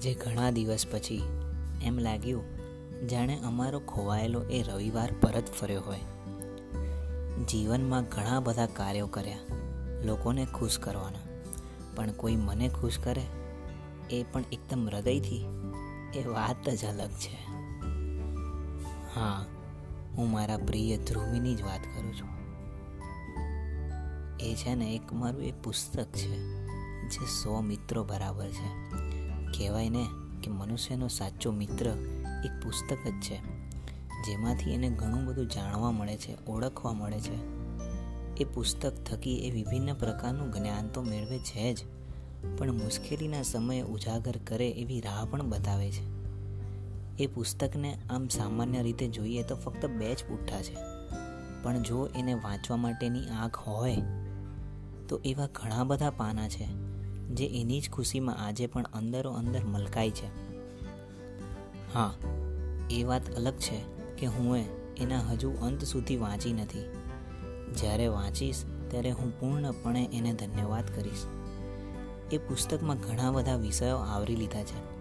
આજે ઘણા દિવસ પછી એમ લાગ્યું, જાણે અમારો ખોવાયેલો એ રવિવાર પરત ફર્યો હોય. જીવનમાં ઘણા બધા કાર્યો કર્યા, લોકોને ખુશ કરવાના. પણ કોઈ મને ખુશ કરે, એ પણ એકદમ હૃદયથી, એ વાત જ અલગ છે. હા, હું મારા પ્રિય ધ્રુવીની જ વાત કરું છું. એ છે ને, એક મારું એ પુસ્તક છે, જે સો મિત્રો બરાબર છે. કહેવાય ને કે મનુષ્યનો સાચો મિત્ર એક પુસ્તક જ છે. જેમાંથી એને ઘણું બધું જાણવા મળે છે, ઓળખવા મળે છે. એ પુસ્તક થકી એ વિભિન્ન પ્રકારનું જ્ઞાન તો મેળવે છે જ, પણ મુશ્કેલીના સમયે ઉજાગર કરે એવી રાહ પણ બતાવે છે. એ પુસ્તકને આમ સામાન્ય રીતે જોઈએ તો ફક્ત બે જ પુઠ્ઠા છે. પણ જો એને વાંચવા માટેની આંખ હોય, તો એવા ઘણા બધા પાના છે. જે એની જ ખુશીમાં આજે પણ અંદરો અંદર મલકાય છે. હા, એ વાત અલગ છે કે હું એના હજુ અંત સુધી વાંચી નથી. જ્યારે વાંચીશ ત્યારે હું પૂર્ણપણે એને ધન્યવાદ કરીશ. એ પુસ્તકમાં ઘણા બધા વિષયો આવરી લીધા છે.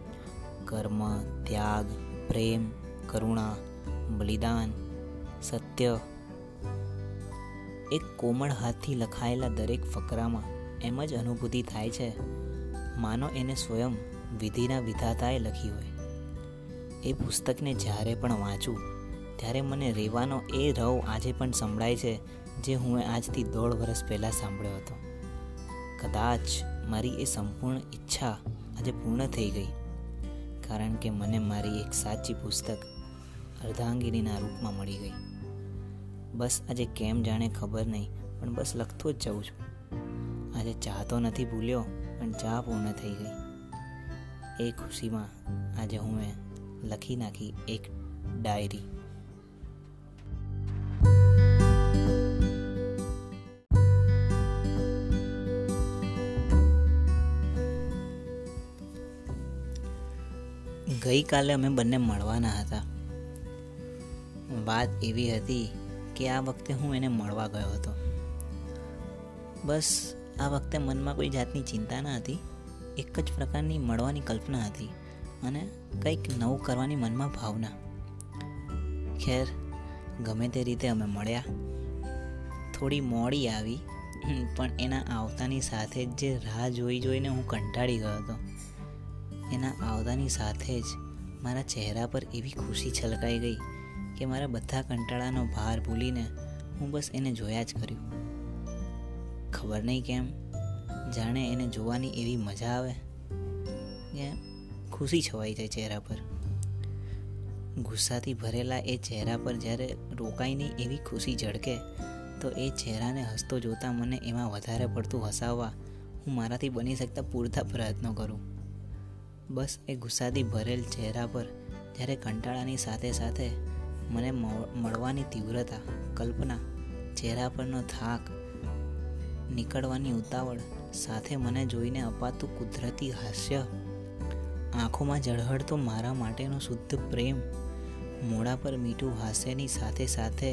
કર્મ, ત્યાગ, પ્રેમ, કરુણા, બલિદાન, સત્ય. એક કોમળ હાથથી લખાયેલા દરેક ફકરામાં એમ જ અનુભૂતિ થાય છે. માનો એને સ્વયં વિધિના વિધાતાએ લખી હોય. એ પુસ્તકને જ્યારે પણ વાંચું, ત્યારે મને રેવાનો એ રવ આજે પણ સંભળાય છે, જે હું આજથી દોઢ વર્ષ પહેલાં સાંભળ્યો હતો. કદાચ મારી એ સંપૂર્ણ ઈચ્છા આજે પૂર્ણ થઈ ગઈ. કારણ કે મને મારી એક સાચી પુસ્તક અર્ધાંગીનીના રૂપમાં મળી ગઈ. બસ આજે કેમ જાણે ખબર નહીં, પણ બસ લખતો જ જઉં છું. આજે ચા તો નથી ભૂલ્યો, પણ ચા પૂર્ણ થઈ ગઈ. એ ખુશીમાં આજે હું લખી નાખી એક ડાયરી. ગઈકાલે અમે બંને મળવાના હતા. વાત એવી હતી કે આ વખતે હું એને મળવા ગયો હતો. બસ આ વખતે મનમાં કોઈ જાતની ચિંતા ન હતી. એક જ પ્રકારની મળવાની કલ્પના હતી અને કંઈક નવું કરવાની મનમાં ભાવના. ખેર, ગમે તે રીતે અમે મળ્યા. થોડી મોડી આવી, પણ એના આવતાની સાથે જ જે રાહ જોઈ જોઈને હું કંટાળી ગયો હતો. એના આવતાની સાથે જ મારા ચહેરા પર એવી ખુશી છલકાઈ ગઈ કે મારા બધા કંટાળાનો ભાર ભૂલીને હું બસ એને જોયા જ કર્યું. ખબર નહીં કેમ? જાણે એને જોવાની એવી મજા આવે. કે ખુશી છવાઈ જાય ચહેરા પર. ગુસ્સાથી ભરેલા એ ચહેરા પર જ્યારે રોકાઈ નહીં એવી ખુશી ઝળકે, તો એ ચહેરાને હસતો જોતા મને એમાં વધારે પડતું હસાવવા હું મારાથી બની શકતા પૂરતા પ્રયત્નો કરું. બસ એ ગુસ્સાથી ભરેલ ચહેરા પર જ્યારે કંટાળાની સાથે સાથે મને મળવાની તીવ્રતા, કલ્પના, ચહેરા પરનો થાક નીકળવાની ઉતાવળ સાથે મને જોઈને અપાતું કુદરતી હાસ્ય. આંખોમાં ઝળહળતો મારા માટેનો શુદ્ધ પ્રેમ. મોડા પર મીઠું હાસ્યની સાથે સાથે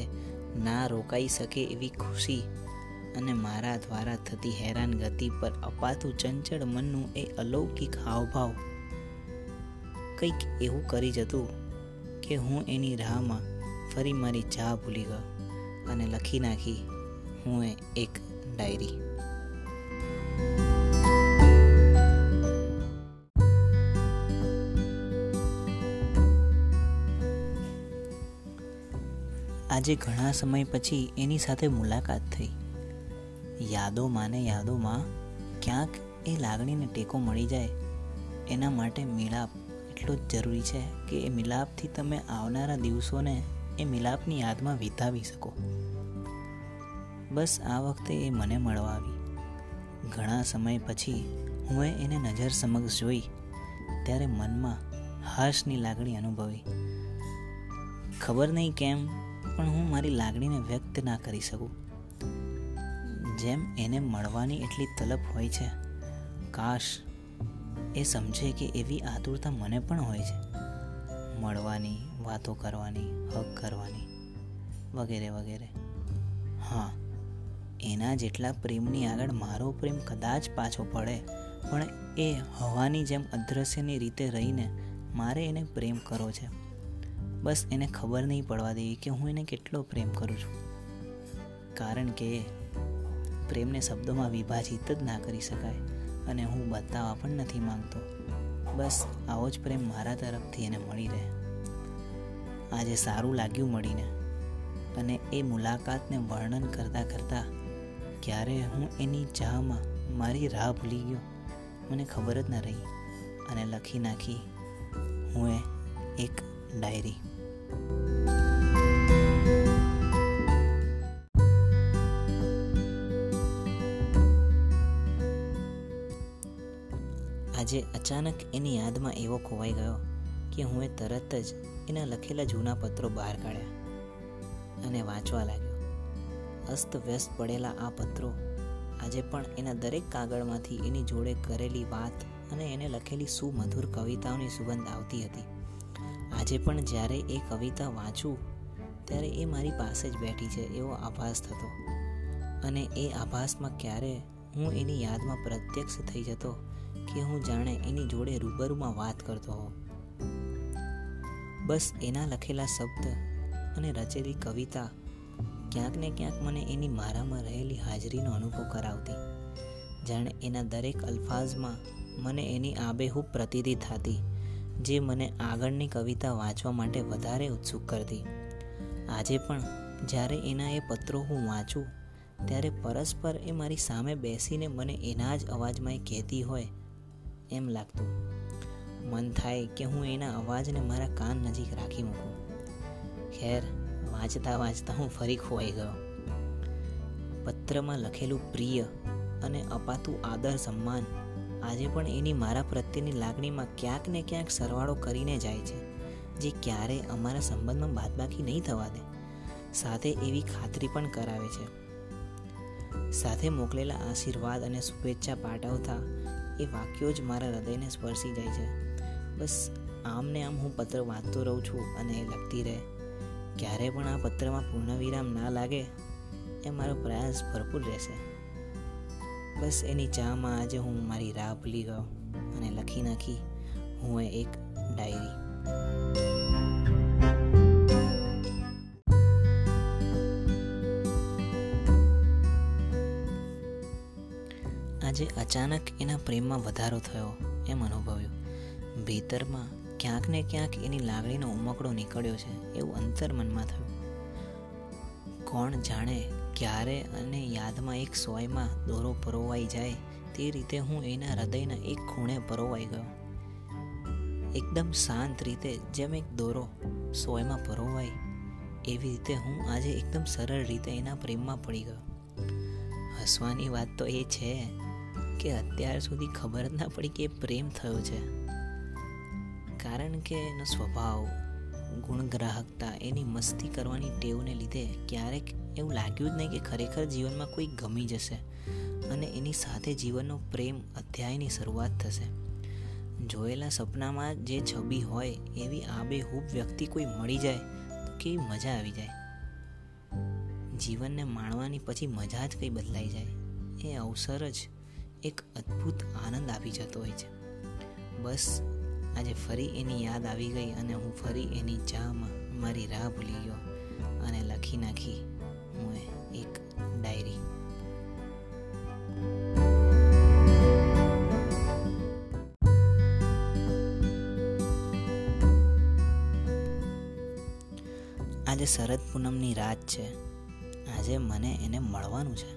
ના રોકાઈ શકે એવી ખુશી અને મારા દ્વારા થતી હેરાન ગતિ પર અપાતું ચંચળ મનનું એ અલૌકિક હાવભાવ. કંઈક એવું કરી જતું કે હું એની રાહમાં ફરી મારી ચા ભૂલી ગયો અને લખી નાખી, હું એક ડાયરી આજે ઘણા સમય પછી એની સાથે મુલાકાત થઈ. યાદો માને યાદોમાં ક્યાંક એ લાગણીને ટેકો મળી જાય. એના માટે મિલાપ એટલો જ જરૂરી છે કે એ મિલાપથી તમે આવનારા દિવસોને એ મિલાપની યાદમાં વિતાવી શકો. બસ આ વખતે એ મને મળવા આવી ઘણા સમય પછી હું એને નજર સમક્ષ જોઈ, ત્યારે મનમાં હર્ષની લાગણી અનુભવી. ખબર નહીં કેમ, પણ હું મારી લાગણીને વ્યક્ત ના કરી શકું. જેમ એને મળવાની એટલી તલબ હોય છે, કાશ એ સમજે કે એવી આતુરતા મને પણ હોય છે. મળવાની, વાતો કરવાની, હક કરવાની, વગેરે વગેરે. હા એના જેટલા પ્રેમની આગળ મારો પ્રેમ કદાચ પાછો પડે, પણ એ હવાની જેમ અદ્રશ્યની રીતે રહીને મારે એને પ્રેમ કરવો છે. બસ એને ખબર નહીં પડવા દેવી કે હું એને કેટલો પ્રેમ કરું છું. કારણ કે પ્રેમને શબ્દોમાં વિભાજિત જ ના કરી શકાય અને હું બતાવવા પણ નથી માંગતો. બસ આવો જ પ્રેમ મારા તરફથી એને મળી રહે. આજે સારું લાગ્યું મળીને અને એ મુલાકાતને વર્ણન કરતાં કરતાં ક્યારે હું એની ચાહમાં મારી રાહ ભૂલી ગયો? મને ખબર જ ન રહી. અને લખી નાખી હું એ એક ડાયરી. આજે અચાનક એની યાદમાં એવો ખોવાઈ ગયો કે હું એ તરત જ એના લખેલા જૂના પત્રો બહાર કાઢ્યા અને વાંચવા લાગ્યો. અસ્તવ્યસ્ત પડેલા આ પત્રો આજે પણ એના દરેક કાગળમાંથી એની જોડે કરેલી વાત અને એને લખેલી સુમધુર કવિતાઓની સુગંધ આવતી હતી. આજે પણ જ્યારે એ કવિતા વાંચું, ત્યારે એ મારી પાસે જ બેઠી છે એવો આભાસ થતો. અને એ આભાસમાં ક્યારે હું એની યાદમાં પ્રત્યક્ષ થઈ જતો કે હું જાણે એની જોડે રૂબરૂમાં વાત કરતો હોઉં. બસ એના લખેલા શબ્દ અને રચેલી કવિતા ક્યાંક ને ક્યાંક મને એની મારામાં રહેલી હાજરીનો અનુભવ કરાવતી. જાણે એના દરેક અલ્ફાઝમાં મને એની આબેહૂબ પ્રતીતિ થતી, જે મને આગળની કવિતા વાંચવા માટે વધારે ઉત્સુક કરતી. આજે પણ, જ્યારે એના એ પત્રો હું વાંચું, ત્યારે પરસ્પર એ મારી સામે બેસીને મને એના જ અવાજમાં એ કહેતી હોય એમ લાગતું. મન થાય કે હું એના અવાજને મારા કાન નજીક રાખી મૂકું. ખેર વાંચતા વાંચતા હું ફરી ખોવાઈ ગયો. પત્રમાં લખેલું પ્રિય અને અપાતું આદર સન્માન આજે પણ એની મારા પ્રત્યેની લાગણીમાં ક્યાંક ને ક્યાંક સરવાળો કરીને જાય છે, જે ક્યારે અમારા સંબંધમાં બાદબાકી નહીં થવા દે. સાથે એવી ખાતરી પણ કરાવે છે. સાથે મોકલેલા આશીર્વાદ અને શુભેચ્છા પાઠવતા એ વાક્યો જ મારા હૃદયને સ્પર્શી જાય છે. બસ આમ ને આમ હું પત્ર વાંચતો રહું છું અને એ લખતી રહે. ક્યારે પણ આ પત્રમાં પૂર્ણવિરામ ના લાગે, એ મારો પ્રયાસ ભરપૂર રહેશે. બસ એની ચામાં આજે હું મારી રાહ ભૂલી ગયો અને લખી નાખી હું એક ડાયરી. આજે અચાનક એના પ્રેમમાં વધારો થયો એમ અનુભવ્યું. ભીતરમાં ક્યાંક ને ક્યાંક એની લાગણીનો ઉમકડો નીકળ્યો છે, એવું અંતર મનમાં થયું. કોણ જાણે ક્યારે અને યાદમાં એક સોયમાં દોરો પરોવાઈ જાય, તે રીતે હું એના હૃદયના એક ખૂણે પરોવાઈ ગયો. એકદમ શાંત રીતે જેમ એક દોરો સોયમાં પરોવાય, એવી રીતે હું આજે એકદમ સરળ રીતે એના પ્રેમમાં પડી ગયો. હસવાની વાત તો એ છે કે અત્યાર સુધી ખબર જ ના પડી કે પ્રેમ થયો છે. કારણ કે એનો સ્વભાવ, ગુણગ્રાહકતા, એની મસ્તી કરવાની ટેવને લીધે ક્યારેક એવું લાગ્યું જ નહીં કે ખરેખર જીવનમાં કોઈ ગમી જશે અને એની સાથે જીવનનો પ્રેમ અધ્યાયની શરૂઆત થશે. જોયેલા સપનામાં જે છબી હોય એવી આબેહૂબ વ્યક્તિ કોઈ મળી જાય તો કેવી મજા આવી જાય. જીવનને માણવાની પછી મજા જ કંઈ બદલાઈ જાય. એ અવસર જ એક અદ્ભુત આનંદ આપી જતો હોય છે. બસ આજે ફરી એની યાદ આવી ગઈ અને હું ફરી એની ચામાં મારી રાહ ભૂલી ગયો અને લખી નાખી હું એક ડાયરી. આજે શરદ પૂનમની રાત છે. આજે મને એને મળવાનું છે.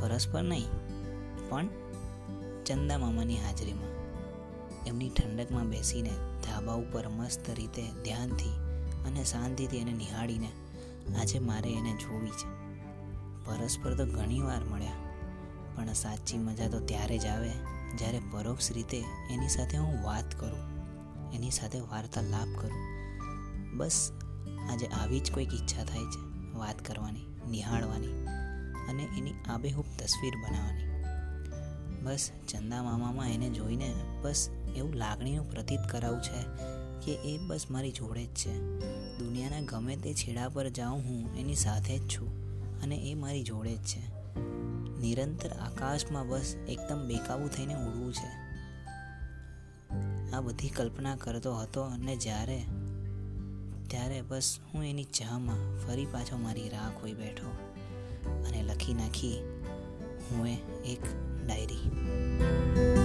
પરસ્પર નહીં, પણ ચંદા મામાની હાજરીમાં. એમની ઠંડકમાં બેસીને ધાબા ઉપર મસ્ત રીતે ધ્યાનથી અને શાંતિથી એને નિહાળીને આજે મારે એને જોવી છે. પરસ્પર તો ઘણી વાર મળ્યા, પણ સાચી મજા તો ત્યારે જ આવે જ્યારે પરોક્ષ રીતે એની સાથે હું વાત કરું, એની સાથે વાર્તાલાપ કરું. બસ, આજે આવી જ કોઈક ઈચ્છા થાય છે, વાત કરવાની, નિહાળવાની અને એની આબેહૂબ તસવીર બનાવવાની. બસ ચંદા મામામાં એને જોઈને બસ એવું લાગણીનું પ્રતીત કરાવું છે કે એ બસ મારી જોડે જ છે. દુનિયાના ગમે તે છેડા પર જાઉં હું એની સાથે જ છું અને એ મારી જોડે જ છે. નિરંતર આકાશમાં બસ એકદમ બેકાબુ થઈને ઉડવું છે. આ બધી કલ્પના કરતો હતો અને જ્યારે, ત્યારે બસ હું એની ચામાં ફરી પાછો મારી રાહ ખોઈ બેઠો અને લખી નાખી, હું એક lady.